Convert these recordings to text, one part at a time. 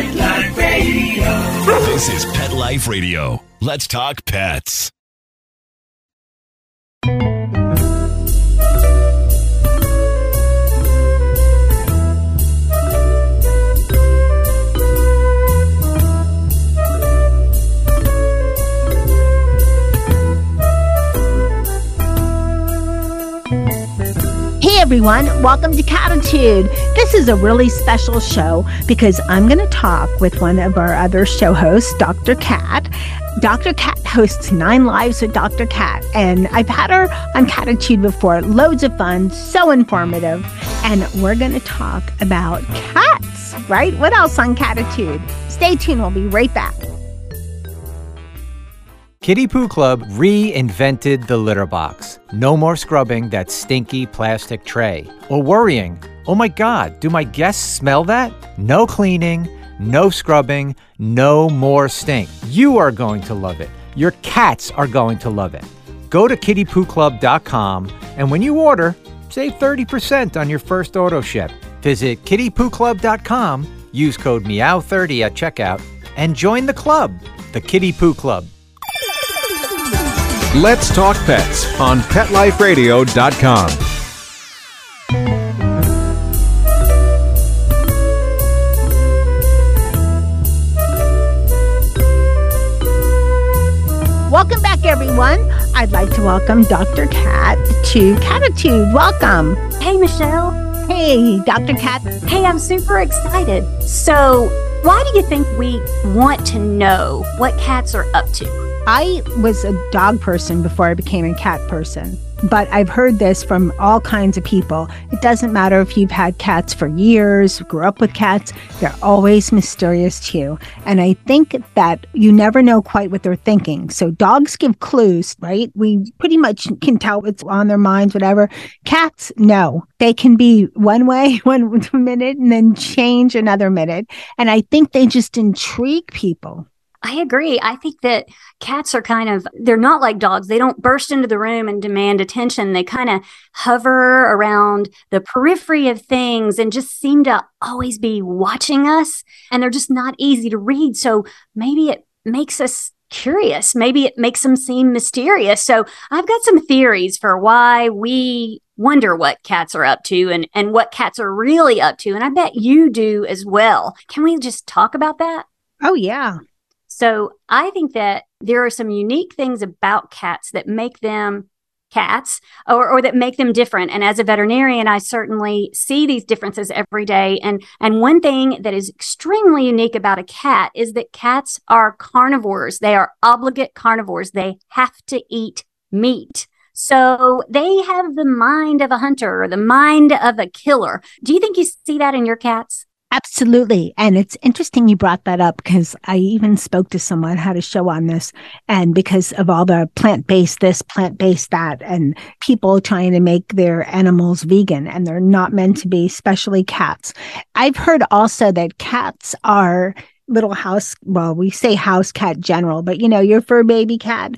Pet Life Radio. This is Pet Life Radio. Let's talk pets. Everyone, welcome to Cattitude. This is a really special show because I'm going to talk with one of our other show hosts, Dr. Kat. Dr. Kat hosts Nine Lives with Dr. Kat, and I've had her on Cattitude before. Loads of fun, so informative. And we're going to talk about cats, right? What else on Cattitude? Stay tuned, we'll be right back. Kitty Poo Club reinvented the litter box. No more scrubbing that stinky plastic tray. Or worrying, oh my god, do my guests smell that? No cleaning, no scrubbing, no more stink. You are going to love it. Your cats are going to love it. Go to kittypooclub.com and when you order, save 30% on your first auto ship. Visit kittypooclub.com, use code MEOW30 at checkout, and join the club, the Kitty Poo Club. Let's Talk Pets on PetLifeRadio.com. Welcome back, everyone. I'd like to welcome Dr. Kat to Cattitude. Welcome. Hey, Michelle. Hey, Dr. Kat. Hey, I'm super excited. So, why do you think we want to know what cats are up to? I was a dog person before I became a cat person, but I've heard this from all kinds of people. It doesn't matter if you've had cats for years, grew up with cats, they're always mysterious to you. And I think that you never know quite what they're thinking. So dogs give clues, right? We pretty much can tell what's on their minds, whatever. Cats, no. They can be one way one minute and then change another minute. And I think they just intrigue people. I agree. I think that cats are kind of, they're not like dogs. They don't burst into the room and demand attention. They kind of hover around the periphery of things and just seem to always be watching us. And they're just not easy to read. So maybe it makes us curious. Maybe it makes them seem mysterious. So I've got some theories for why we wonder what cats are up to and, and what cats are really up to. And I bet you do as well. Can we just talk about that? Oh, yeah. So I think that there are some unique things about cats that make them cats or, or that make them different. And as a veterinarian, I certainly see these differences every day. And, and one thing that is extremely unique about a cat is that cats are carnivores. They are obligate carnivores. They have to eat meat. So they have the mind of a hunter or the mind of a killer. Do you think you see that in your cats? Absolutely. And it's interesting you brought that up because I even spoke to someone, had a show on this, and because of all the plant based this, plant based that, and people trying to make their animals vegan and they're not meant to be, especially cats. I've heard also that cats are little house, well, we say house cat general, but you know, your fur baby cat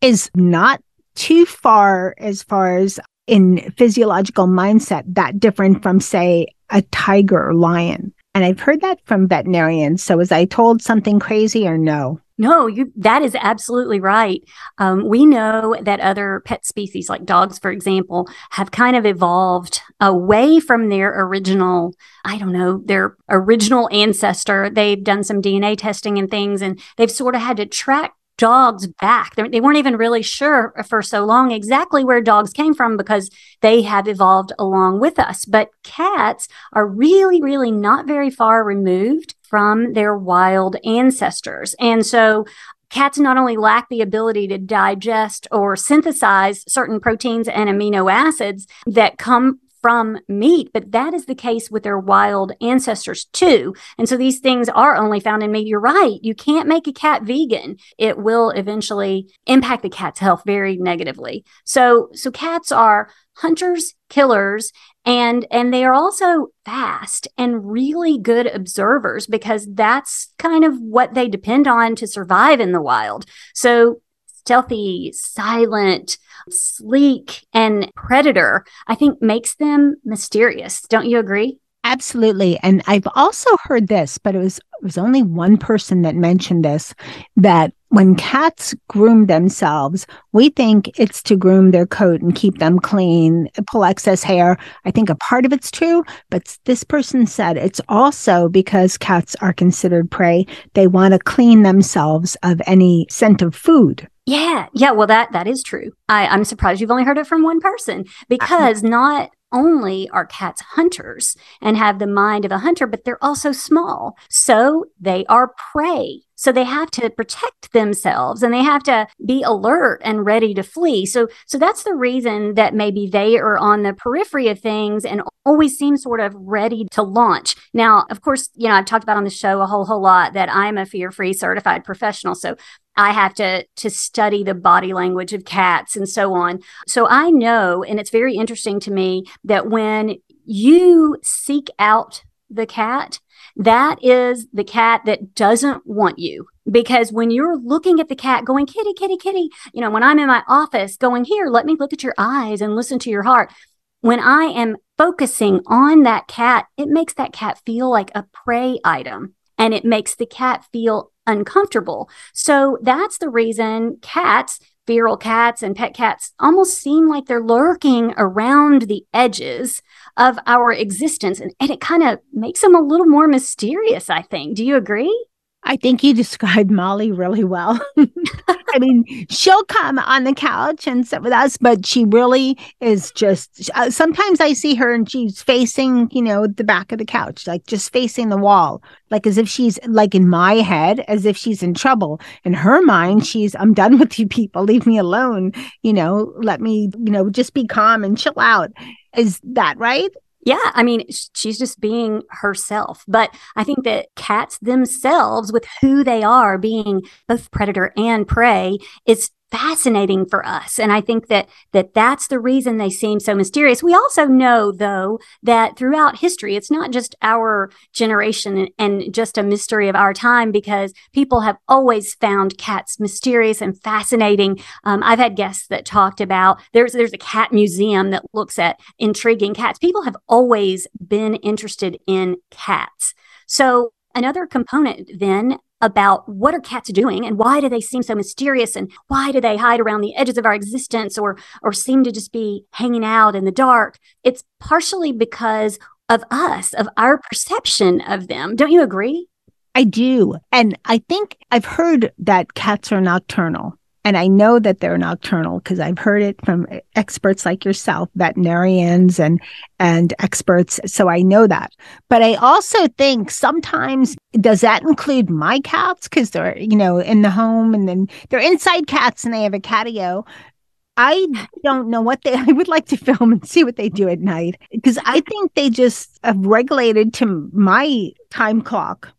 is not too far as far as in physiological mindset that different from say a tiger or lion. And I've heard that from veterinarians. So was I told something crazy or no? No, you that is absolutely right. Um, we know that other pet species, like dogs, for example, have kind of evolved away from their original, I don't know, their original ancestor. They've done some DNA testing and things, and they've sort of had to track dogs back. They're, they were not even really sure for so long exactly where dogs came from because they have evolved along with us. But cats are really, really not very far removed from their wild ancestors. And so cats not only lack the ability to digest or synthesize certain proteins and amino acids that come from meat, but that is the case with their wild ancestors too. And so these things are only found in meat. You're right. You can't make a cat vegan. It will eventually impact the cat's health very negatively. So, so cats are hunters, killers, and and they are also fast and really good observers because that's kind of what they depend on to survive in the wild. So stealthy, silent, sleek, and predator, I think makes them mysterious. Don't you agree? Absolutely. And I've also heard this, but it was it was only one person that mentioned this that when cats groom themselves, we think it's to groom their coat and keep them clean, pull excess hair. I think a part of it's true, but this person said it's also because cats are considered prey. They want to clean themselves of any scent of food. Yeah, yeah. Well, that that is true. I, I'm surprised you've only heard it from one person because not only are cats hunters and have the mind of a hunter, but they're also small. So they are prey. So they have to protect themselves and they have to be alert and ready to flee. So, so that's the reason that maybe they are on the periphery of things and always seem sort of ready to launch. Now, of course, you know, I've talked about on the show a whole, whole lot that I'm a fear free certified professional. So I have to to study the body language of cats and so on. So I know and it's very interesting to me that when you seek out the cat, that is the cat that doesn't want you. Because when you're looking at the cat going, kitty, kitty, kitty, you know, when I'm in my office going, here, let me look at your eyes and listen to your heart. When I am focusing on that cat, it makes that cat feel like a prey item and it makes the cat feel uncomfortable. So that's the reason cats, feral cats and pet cats almost seem like they're lurking around the edges of our existence. And, and it kind of makes them a little more mysterious, I think. Do you agree? I think you described Molly really well. I mean, she'll come on the couch and sit with us, but she really is just. Uh, sometimes I see her and she's facing, you know, the back of the couch, like just facing the wall, like as if she's like in my head, as if she's in trouble. In her mind, she's, I'm done with you people. Leave me alone. You know, let me, you know, just be calm and chill out. Is that right? Yeah, I mean, she's just being herself. But I think that cats themselves, with who they are, being both predator and prey, is fascinating for us. And i think that that that's the reason they seem so mysterious. We also know though that throughout history it's not just our generation and just a mystery of our time because people have always found cats mysterious and fascinating. Um, i've had guests that talked about there's there's a cat museum that looks at intriguing cats. People have always been interested in cats. So Another component then about what are cats doing and why do they seem so mysterious and why do they hide around the edges of our existence or or seem to just be hanging out in the dark? It's partially because of us of our perception of them. Don't you agree? I do. And i think i've heard that cats are nocturnal and I know that they're nocturnal because I've heard it from eh, experts like yourself, veterinarians and and experts. So I know that. But I also think sometimes does that include my cats because they're you know in the home and then they're inside cats and they have a catio. I don't know what they. I would like to film and see what they do at night because I think they just have regulated to my time clock.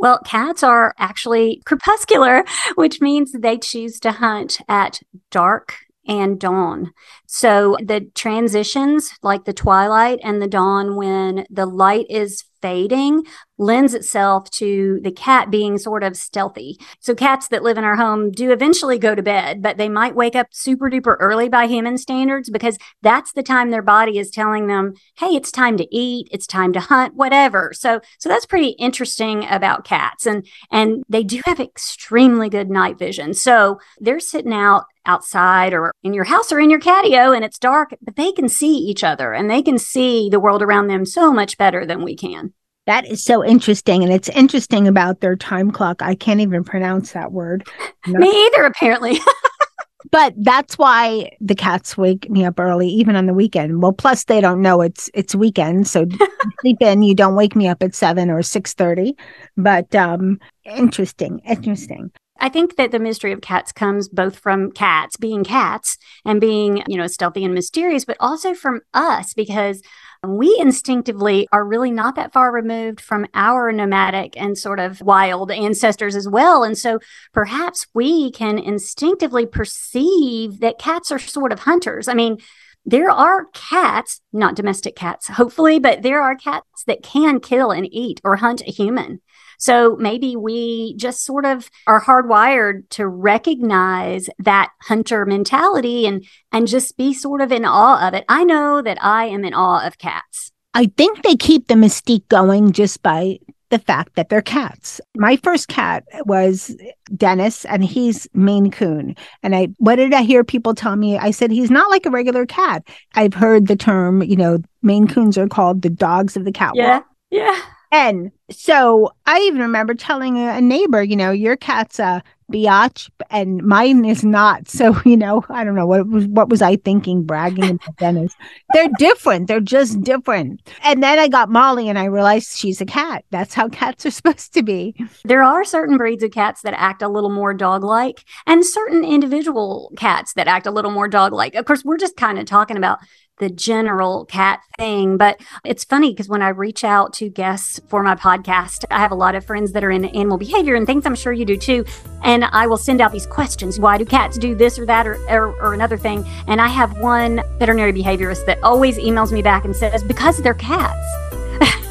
Well, cats are actually crepuscular, which means they choose to hunt at dark and dawn. So the transitions, like the twilight and the dawn, when the light is fading lends itself to the cat being sort of stealthy. So cats that live in our home do eventually go to bed, but they might wake up super duper early by human standards because that's the time their body is telling them, "Hey, it's time to eat, it's time to hunt, whatever." So so that's pretty interesting about cats and and they do have extremely good night vision. So they're sitting out outside or in your house or in your catio and it's dark, but they can see each other and they can see the world around them so much better than we can. That is so interesting. And it's interesting about their time clock. I can't even pronounce that word. No. Me either, apparently. but that's why the cats wake me up early, even on the weekend. Well, plus they don't know it's it's weekend, so sleep in. You don't wake me up at seven or six thirty. But um, interesting, interesting. I think that the mystery of cats comes both from cats being cats and being, you know, stealthy and mysterious, but also from us because we instinctively are really not that far removed from our nomadic and sort of wild ancestors as well. And so perhaps we can instinctively perceive that cats are sort of hunters. I mean, there are cats, not domestic cats, hopefully, but there are cats that can kill and eat or hunt a human. So maybe we just sort of are hardwired to recognize that hunter mentality and and just be sort of in awe of it. I know that I am in awe of cats. I think they keep the mystique going just by the fact that they're cats. My first cat was Dennis, and he's Maine Coon. And I, what did I hear people tell me? I said, he's not like a regular cat. I've heard the term, you know, Maine Coons are called the dogs of the cat Yeah. Yeah. And so I even remember telling a, neighbor, you know, your cat's a biatch and mine is not. So, you know, I don't know what was what was I thinking bragging about Dennis. They're different. They're just different. And then I got Molly and I realized she's a cat. That's how cats are supposed to be. There are certain breeds of cats that act a little more dog like, and certain individual cats that act a little more dog like. Of course, we're just kind of talking about the general cat thing, but it's funny because when I reach out to guests for my podcast, I have a lot of friends that are in animal behavior and things I'm sure you do too. And I will send out these questions why do cats do this or that or, or, or another thing? And I have one veterinary behaviorist that always emails me back and says, because they're cats.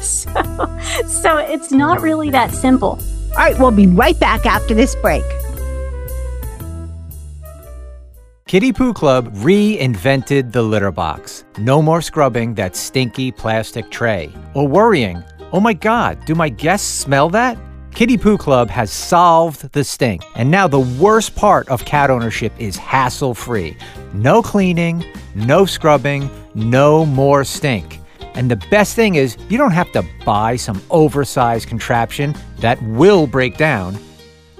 so, so it's not really that simple. All right, we'll be right back after this break. Kitty Poo Club reinvented the litter box. No more scrubbing that stinky plastic tray. Or worrying, oh my god, do my guests smell that? Kitty Poo Club has solved the stink. And now the worst part of cat ownership is hassle free. No cleaning, no scrubbing, no more stink. And the best thing is, you don't have to buy some oversized contraption that will break down.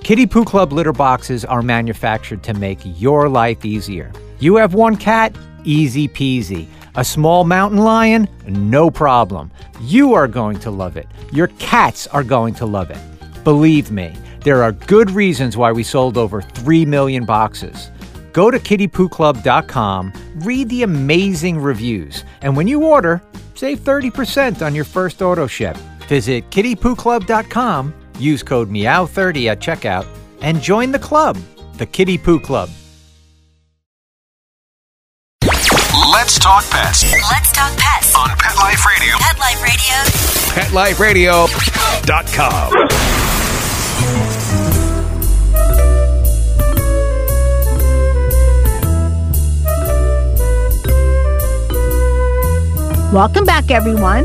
Kitty Poo Club litter boxes are manufactured to make your life easier. You have one cat? Easy peasy. A small mountain lion? No problem. You are going to love it. Your cats are going to love it. Believe me, there are good reasons why we sold over 3 million boxes. Go to kittypooclub.com, read the amazing reviews, and when you order, save 30% on your first auto ship. Visit kittypooclub.com, use code MEOW30 at checkout, and join the club, the Kitty Poo Club. Let's talk pets Let's talk pets. on Pet Life Radio. Pet Life Radio. PetLifeRadio.com. Welcome back, everyone.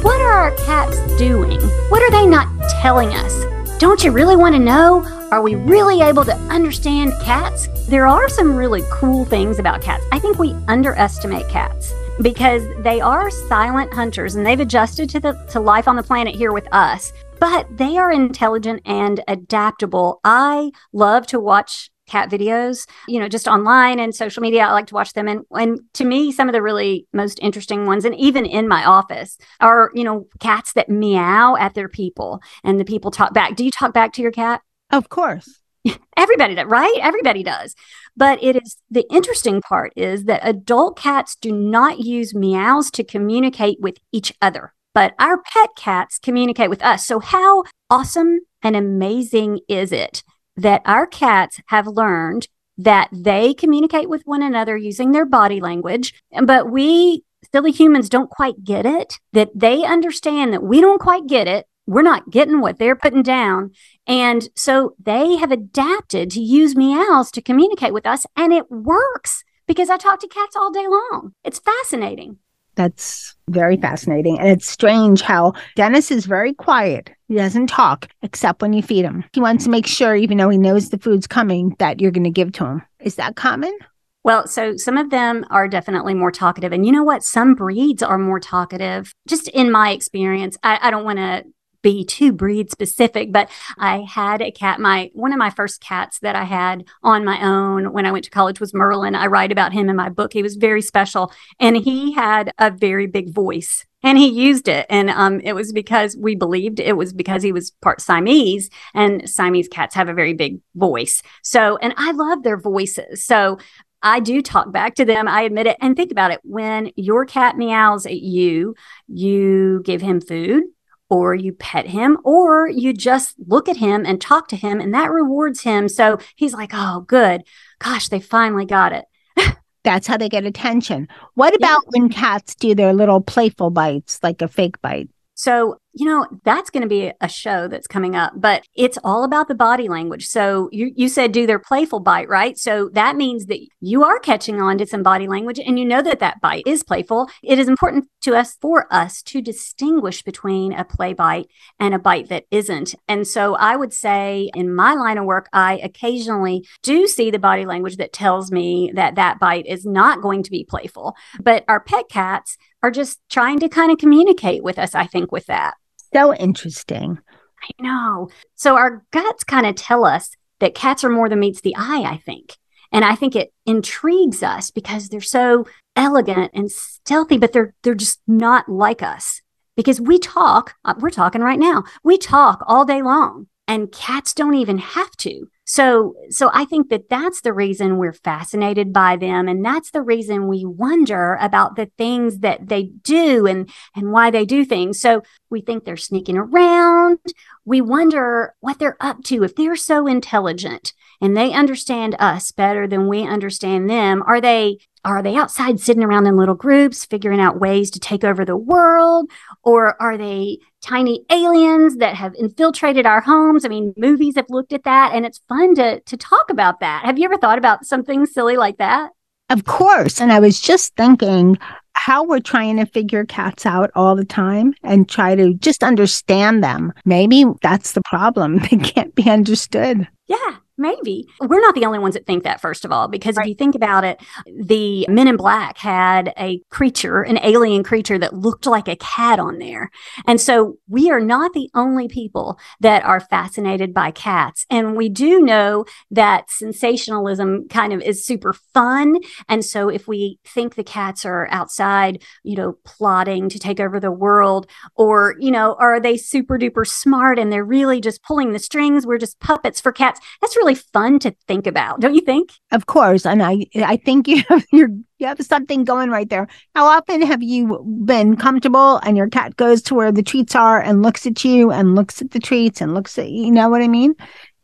What are our cats doing? What are they not telling us? Don't you really want to know? Are we really able to understand cats? There are some really cool things about cats. I think we underestimate cats because they are silent hunters and they've adjusted to the to life on the planet here with us. But they are intelligent and adaptable. I love to watch cat videos, you know, just online and social media. I like to watch them. And, and to me, some of the really most interesting ones, and even in my office, are, you know, cats that meow at their people and the people talk back. Do you talk back to your cat? Of course. Everybody does, right? Everybody does. But it is the interesting part is that adult cats do not use meows to communicate with each other, but our pet cats communicate with us. So, how awesome and amazing is it that our cats have learned that they communicate with one another using their body language, but we silly humans don't quite get it, that they understand that we don't quite get it. We're not getting what they're putting down. And so they have adapted to use meows to communicate with us, and it works because I talk to cats all day long. It's fascinating. That's very fascinating. And it's strange how Dennis is very quiet. He doesn't talk except when you feed him. He wants to make sure, even though he knows the food's coming, that you're going to give to him. Is that common? Well, so some of them are definitely more talkative. And you know what? Some breeds are more talkative. Just in my experience, I, I don't want to be too breed specific, but I had a cat. My one of my first cats that I had on my own when I went to college was Merlin. I write about him in my book. He was very special, and he had a very big voice. And he used it. And um, it was because we believed it was because he was part Siamese, and Siamese cats have a very big voice. So, and I love their voices. So I do talk back to them. I admit it. And think about it when your cat meows at you, you give him food, or you pet him, or you just look at him and talk to him, and that rewards him. So he's like, oh, good. Gosh, they finally got it. That's how they get attention. What about when cats do their little playful bites, like a fake bite? So, you know, that's going to be a show that's coming up, but it's all about the body language. So, you, you said do their playful bite, right? So, that means that you are catching on to some body language and you know that that bite is playful. It is important to us for us to distinguish between a play bite and a bite that isn't. And so, I would say in my line of work, I occasionally do see the body language that tells me that that bite is not going to be playful. But our pet cats, are just trying to kind of communicate with us, I think, with that. So interesting. I know. So our guts kind of tell us that cats are more than meets the eye, I think. And I think it intrigues us because they're so elegant and stealthy, but they're they're just not like us. Because we talk, uh, we're talking right now. We talk all day long and cats don't even have to. So, so I think that that's the reason we're fascinated by them. And that's the reason we wonder about the things that they do and, and why they do things. So we think they're sneaking around. We wonder what they're up to. If they're so intelligent and they understand us better than we understand them, are they are they outside sitting around in little groups figuring out ways to take over the world? Or are they tiny aliens that have infiltrated our homes? I mean movies have looked at that and it's fun to to talk about that. Have you ever thought about something silly like that? Of course. And i was just thinking how we're trying to figure cats out all the time and try to just understand them. Maybe that's the problem. They can't be understood. Yeah Maybe. We're not the only ones that think that, first of all, because right. if you think about it, the Men in Black had a creature, an alien creature that looked like a cat on there. And so we are not the only people that are fascinated by cats. And we do know that sensationalism kind of is super fun. And so if we think the cats are outside, you know, plotting to take over the world, or, you know, are they super duper smart and they're really just pulling the strings? We're just puppets for cats. That's really really fun to think about, don't you think? Of course, and I I think you have you you have something going right there. How often have you been comfortable and your cat goes to where the treats are and looks at you and looks at the treats and looks at you know what I mean?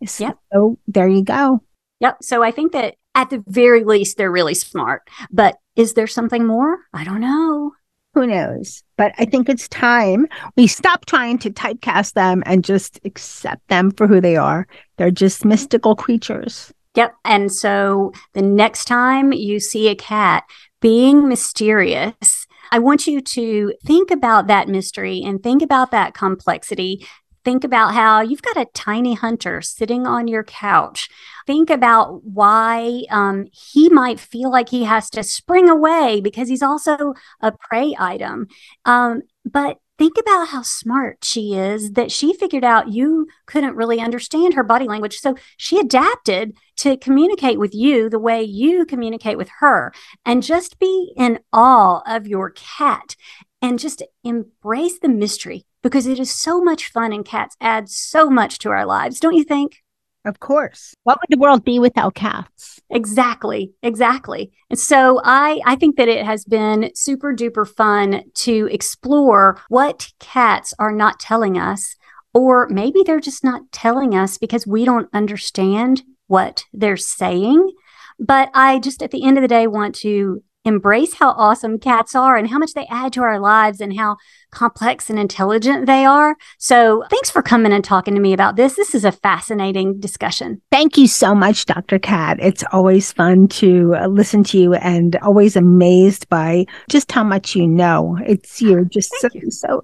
Yep. So there you go. Yep. So I think that at the very least they're really smart. But is there something more? I don't know. Who knows? But I think it's time we stop trying to typecast them and just accept them for who they are. They're just mystical creatures. Yep. And so the next time you see a cat being mysterious, I want you to think about that mystery and think about that complexity Think about how you've got a tiny hunter sitting on your couch. Think about why um, he might feel like he has to spring away because he's also a prey item. Um, but think about how smart she is that she figured out you couldn't really understand her body language. So she adapted to communicate with you the way you communicate with her and just be in awe of your cat and just embrace the mystery because it is so much fun and cats add so much to our lives, don't you think? Of course. What would the world be without cats? Exactly. Exactly. And so I I think that it has been super duper fun to explore what cats are not telling us or maybe they're just not telling us because we don't understand what they're saying. But I just at the end of the day want to embrace how awesome cats are and how much they add to our lives and how complex and intelligent they are. So, thanks for coming and talking to me about this. This is a fascinating discussion. Thank you so much, Dr. Kat. It's always fun to uh, listen to you and always amazed by just how much you know. It's you're just so, you. so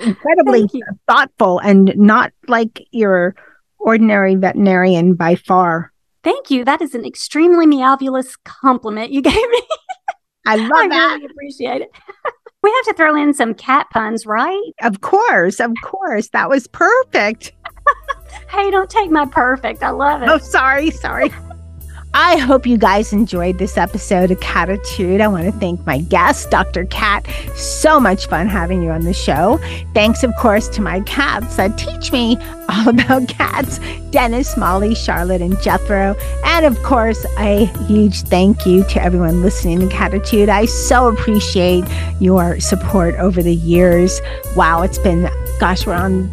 incredibly thoughtful and not like your ordinary veterinarian by far. Thank you. That is an extremely meowulous compliment you gave me. I love I that. Really appreciate it. we have to throw in some cat puns, right? Of course, of course. That was perfect. hey, don't take my perfect. I love it. Oh, sorry, sorry. I hope you guys enjoyed this episode of Cattitude. I want to thank my guest, Dr. Kat. So much fun having you on the show. Thanks, of course, to my cats that teach me all about cats Dennis, Molly, Charlotte, and Jethro. And of course, a huge thank you to everyone listening to Cattitude. I so appreciate your support over the years. Wow, it's been, gosh, we're on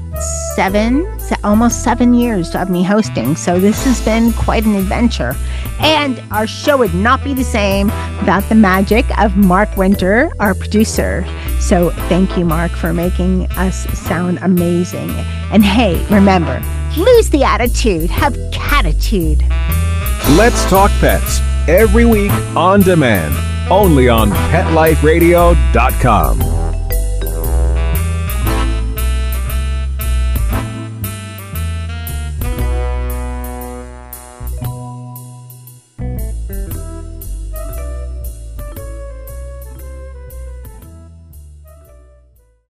seven, almost seven years of me hosting. So this has been quite an adventure. And our show would not be the same without the magic of Mark Winter, our producer. So thank you, Mark, for making us sound amazing. And hey, remember, lose the attitude, have cattitude. Let's Talk Pets every week on demand, only on PetLifeRadio.com.